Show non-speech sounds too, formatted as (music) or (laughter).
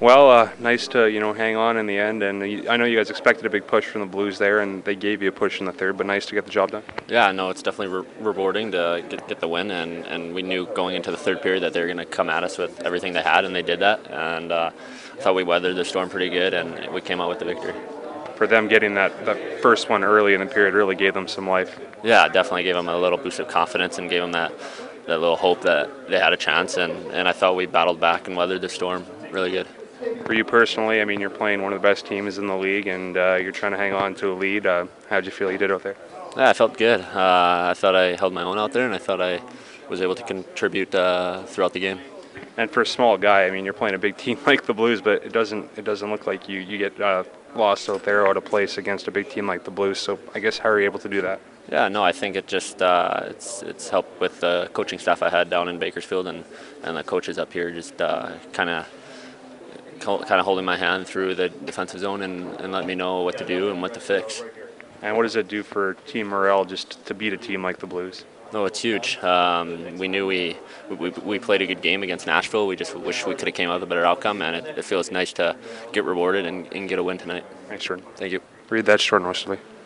Well, uh, nice to you know hang on in the end, and I know you guys expected a big push from the Blues there, and they gave you a push in the third, but nice to get the job done. Yeah, no, it's definitely re- rewarding to get, get the win, and, and we knew going into the third period that they were going to come at us with everything they had, and they did that, and uh, I thought we weathered the storm pretty good, and we came out with the victory. For them getting that, that first one early in the period really gave them some life. Yeah, definitely gave them a little boost of confidence and gave them that, that little hope that they had a chance, and, and I thought we battled back and weathered the storm really good. For you personally, I mean, you're playing one of the best teams in the league, and uh, you're trying to hang on to a lead. Uh, how'd you feel you did out there? Yeah, I felt good. Uh, I thought I held my own out there, and I thought I was able to contribute uh, throughout the game. And for a small guy, I mean, you're playing a big team (laughs) like the Blues, but it doesn't it doesn't look like you you get uh, lost out there out of place against a big team like the Blues. So I guess how are you able to do that? Yeah, no, I think it just uh, it's it's helped with the coaching staff I had down in Bakersfield and and the coaches up here just uh, kind of kind of holding my hand through the defensive zone and, and let me know what to do and what to fix. And what does it do for team morale just to beat a team like the Blues? No, it's huge. Um, we knew we, we we played a good game against Nashville. We just wish we could have came out with a better outcome, and it, it feels nice to get rewarded and, and get a win tonight. Thanks, Jordan. Thank you. Read that, Jordan Oesterle.